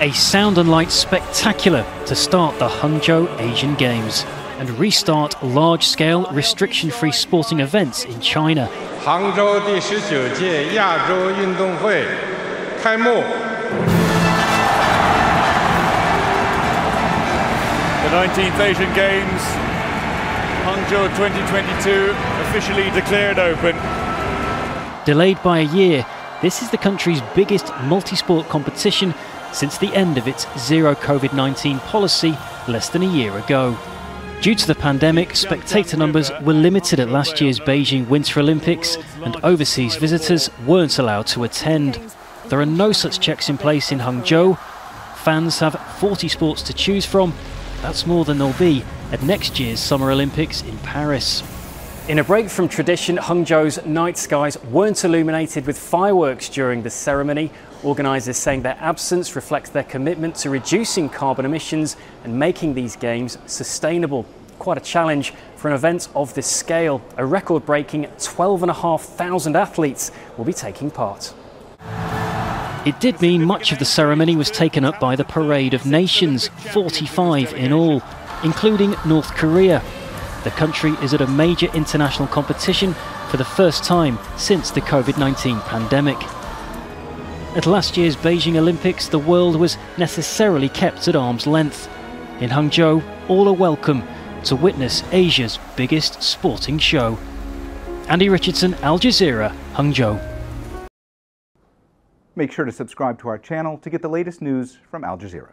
A sound and light spectacular to start the Hangzhou Asian Games and restart large-scale restriction-free sporting events in China. 杭州第十九届亚洲运动会开幕。The 19th Asian Games, Hangzhou 2022, officially declared open. Delayed by a year, this is the country's biggest multi-sport competition since the end of its zero COVID 19 policy less than a year ago. Due to the pandemic, spectator numbers were limited at last year's Beijing Winter Olympics, and overseas visitors weren't allowed to attend. There are no such checks in place in Hangzhou. Fans have 40 sports to choose from. That's more than there'll be at next year's Summer Olympics in Paris. In a break from tradition, Hangzhou's night skies weren't illuminated with fireworks during the ceremony. Organisers saying their absence reflects their commitment to reducing carbon emissions and making these games sustainable. Quite a challenge for an event of this scale. A record breaking 12,500 athletes will be taking part. It did mean much of the ceremony was taken up by the Parade of Nations, 45 in all, including North Korea, the country is at a major international competition for the first time since the COVID 19 pandemic. At last year's Beijing Olympics, the world was necessarily kept at arm's length. In Hangzhou, all are welcome to witness Asia's biggest sporting show. Andy Richardson, Al Jazeera, Hangzhou. Make sure to subscribe to our channel to get the latest news from Al Jazeera.